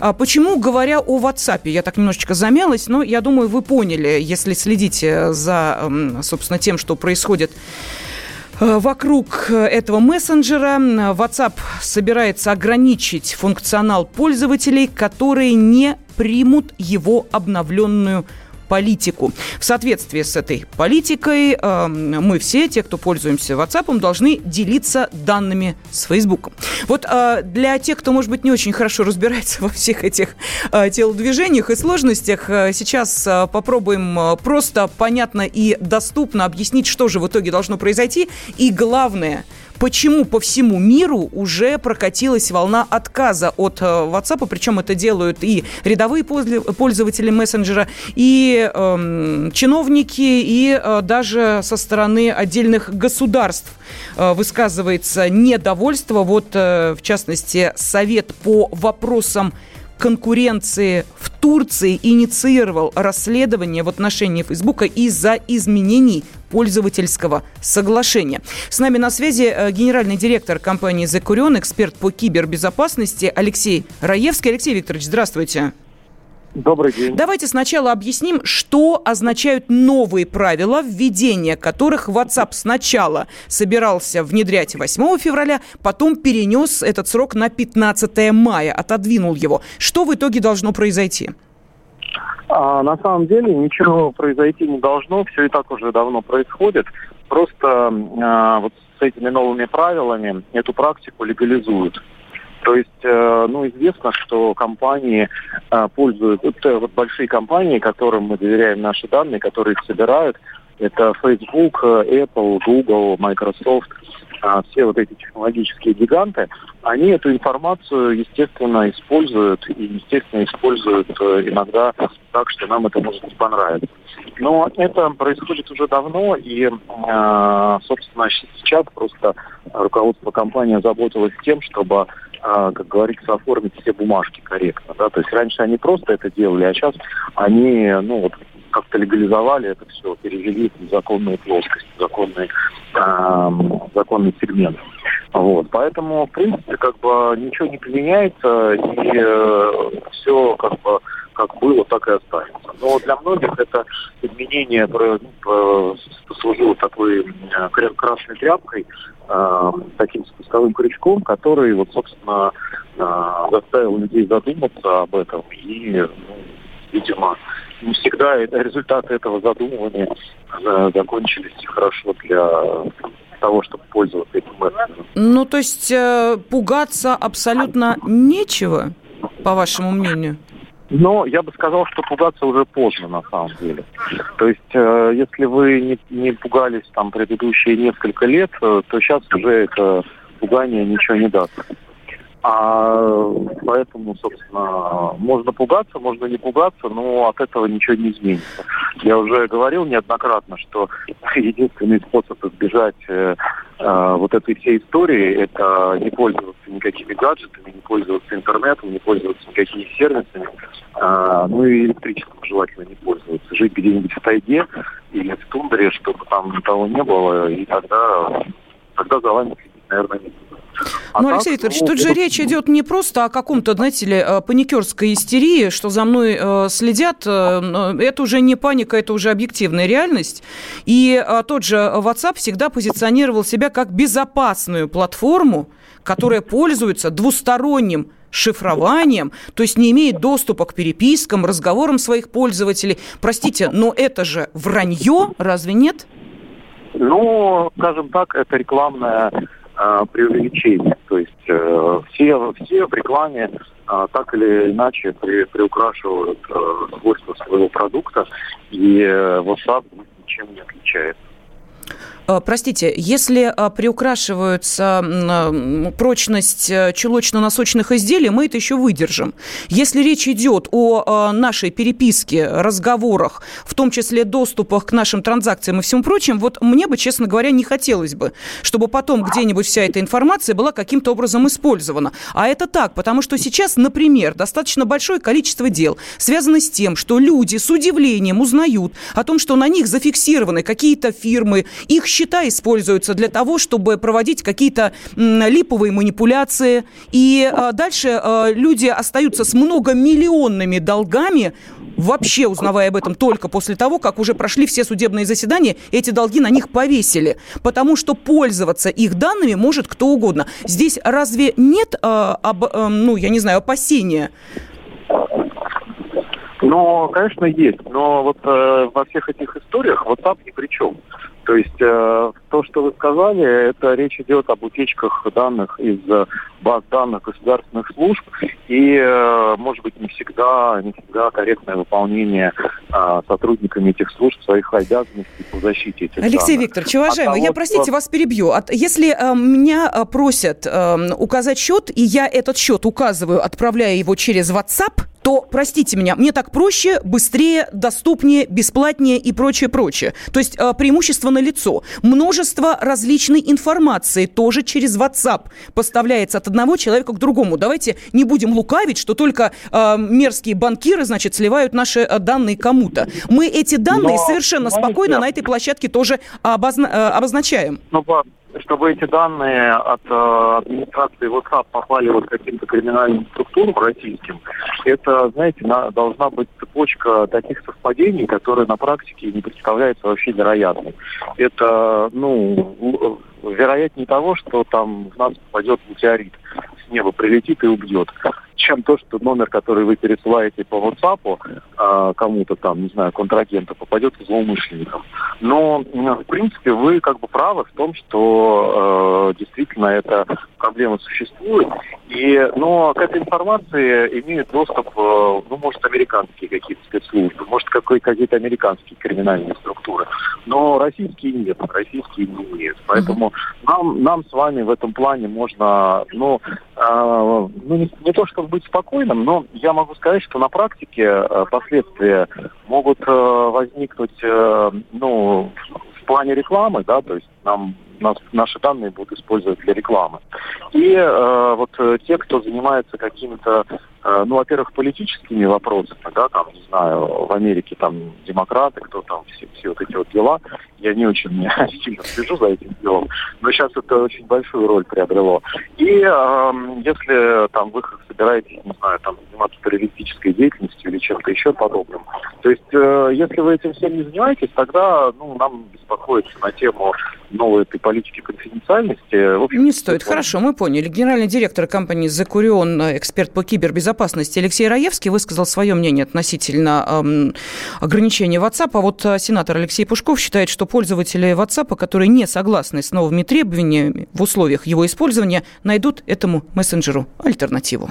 А Почему, говоря о WhatsApp, я так немножечко замялась, но я думаю, вы поняли, если следите за, собственно, тем, что происходит э, вокруг этого мессенджера. WhatsApp собирается ограничить функционал пользователей, которые не примут его обновленную политику. В соответствии с этой политикой э, мы все, те, кто пользуемся WhatsApp, должны делиться данными с Facebook. Вот э, для тех, кто, может быть, не очень хорошо разбирается во всех этих э, телодвижениях и сложностях, э, сейчас э, попробуем э, просто, понятно и доступно объяснить, что же в итоге должно произойти. И главное – почему по всему миру уже прокатилась волна отказа от э, WhatsApp, причем это делают и рядовые пользователи мессенджера, и э, чиновники, и э, даже со стороны отдельных государств э, высказывается недовольство. Вот, э, в частности, Совет по вопросам конкуренции в Турции инициировал расследование в отношении Фейсбука из-за изменений пользовательского соглашения. С нами на связи э, генеральный директор компании «The Curion», эксперт по кибербезопасности Алексей Раевский. Алексей Викторович, здравствуйте. Добрый день. Давайте сначала объясним, что означают новые правила, введение которых WhatsApp сначала собирался внедрять 8 февраля, потом перенес этот срок на 15 мая, отодвинул его. Что в итоге должно произойти? А, на самом деле ничего произойти не должно, все и так уже давно происходит. Просто а, вот с этими новыми правилами эту практику легализуют. То есть, э, ну, известно, что компании э, пользуют, вот, э, вот большие компании, которым мы доверяем наши данные, которые их собирают, это Facebook, Apple, Google, Microsoft, все вот эти технологические гиганты, они эту информацию, естественно, используют и, естественно, используют иногда так, что нам это может не понравиться. Но это происходит уже давно, и, собственно, сейчас просто руководство компании заботилось тем, чтобы как говорится, оформить все бумажки корректно. Да? То есть раньше они просто это делали, а сейчас они ну, вот, как-то легализовали это все, перевели в законную плоскость, в законный, э, законный сегмент. Вот. Поэтому, в принципе, как бы ничего не применяется, и э, все как бы как было, так и останется. Но для многих это изменение ну, послужило такой красной тряпкой, э, таким спусковым крючком, который, вот, собственно, э, заставил людей задуматься об этом и, ну, видимо, не всегда результаты этого задумывания э, закончились хорошо для того, чтобы пользоваться этим мессенджером. Ну, то есть э, пугаться абсолютно нечего, по вашему мнению? Но я бы сказал, что пугаться уже поздно на самом деле. То есть, э, если вы не, не пугались там предыдущие несколько лет, э, то сейчас уже это пугание ничего не даст. А поэтому, собственно, можно пугаться, можно не пугаться, но от этого ничего не изменится. Я уже говорил неоднократно, что единственный способ избежать э, э, вот этой всей истории – это не пользоваться никакими гаджетами, не пользоваться интернетом, не пользоваться никакими сервисами, э, ну и электричеством желательно не пользоваться. Жить где-нибудь в тайге или в тундре, чтобы там того не было, и тогда, тогда за вами наверное, не будет. А ну, так, Алексей Викторович, ну, тут же речь идет не просто о каком-то, знаете ли, э, паникерской истерии, что за мной э, следят. Э, это уже не паника, это уже объективная реальность. И тот же WhatsApp всегда позиционировал себя как безопасную платформу, которая пользуется двусторонним шифрованием, то есть не имеет доступа к перепискам, разговорам своих пользователей. Простите, но это же вранье, разве нет? Ну, скажем так, это рекламная э, преувеличение. То есть э, все, все в рекламе э, так или иначе при, приукрашивают э, свойства своего продукта, и э, WhatsApp ничем не отличается. Простите, если приукрашивается прочность чулочно-носочных изделий, мы это еще выдержим. Если речь идет о нашей переписке, разговорах, в том числе доступах к нашим транзакциям и всему прочему, вот мне бы, честно говоря, не хотелось бы, чтобы потом где-нибудь вся эта информация была каким-то образом использована. А это так, потому что сейчас, например, достаточно большое количество дел связано с тем, что люди с удивлением узнают о том, что на них зафиксированы какие-то фирмы, их счета используются для того, чтобы проводить какие-то липовые манипуляции. И а, дальше а, люди остаются с многомиллионными долгами, вообще узнавая об этом только после того, как уже прошли все судебные заседания, эти долги на них повесили. Потому что пользоваться их данными может кто угодно. Здесь разве нет, э, об, э, ну, я не знаю, опасения? Ну, конечно, есть. Но вот э, во всех этих историях WhatsApp ни при чем. То есть э, то, что вы сказали, это речь идет об утечках данных из э, баз данных государственных служб и, э, может быть, не всегда, не всегда корректное выполнение э, сотрудниками этих служб своих обязанностей по защите этих Алексей данных. Викторович, уважаемый, а я, простите, что... вас перебью. От, если э, меня э, просят э, указать счет, и я этот счет указываю, отправляя его через WhatsApp, то, простите меня, мне так проще, быстрее, доступнее, бесплатнее и прочее, прочее. То есть э, преимущество на лицо. Множество различной информации тоже через WhatsApp поставляется от одного человека к другому. Давайте не будем лукавить, что только э, мерзкие банкиры, значит, сливают наши э, данные кому-то. Мы эти данные Но, совершенно спокойно на этой площадке тоже обозна- э, обозначаем. Ну, чтобы эти данные от э, администрации WhatsApp попали вот каким-то криминальным структурам российским, это, знаете, на, должна быть цепочка таких совпадений, которые на практике не представляются вообще вероятной. Это, ну, вероятнее того, что там в нас попадет метеорит с неба прилетит и убьет чем то, что номер, который вы пересылаете по WhatsApp э, кому-то там, не знаю, контрагенту, попадет к злоумышленникам. Но, в принципе, вы как бы правы в том, что э, действительно эта проблема существует. И, но к этой информации имеют доступ, э, ну, может, американские какие-то спецслужбы, может, какие-то американские криминальные структуры. Но российские нет, российские не имеют. Поэтому нам, нам с вами в этом плане можно, ну, э, ну не, не то, чтобы быть спокойным, но я могу сказать, что на практике э, последствия могут э, возникнуть, э, ну, в плане рекламы, да, то есть нам нас, наши данные будут использовать для рекламы. И э, вот э, те, кто занимается какими-то, ну, во-первых, политическими вопросами, да, там, не знаю, в Америке там демократы, кто там, все, все вот эти вот дела, я не очень сильно слежу за этим делом, но сейчас это очень большую роль приобрело. И э, если там вы собираетесь, не знаю, там, террористической деятельностью или чем-то еще подобным, то есть э, если вы этим всем не занимаетесь, тогда, ну, нам беспокоиться на тему новой этой политики конфиденциальности. В общем, не стоит. Хорошо, мы поняли. Генеральный директор компании «Закурион», эксперт по кибербезопасности Алексей Раевский высказал свое мнение относительно эм, ограничения WhatsApp. А вот э, сенатор Алексей Пушков считает, что пользователи WhatsApp, которые не согласны с новыми требованиями в условиях его использования, найдут этому мессенджеру альтернативу.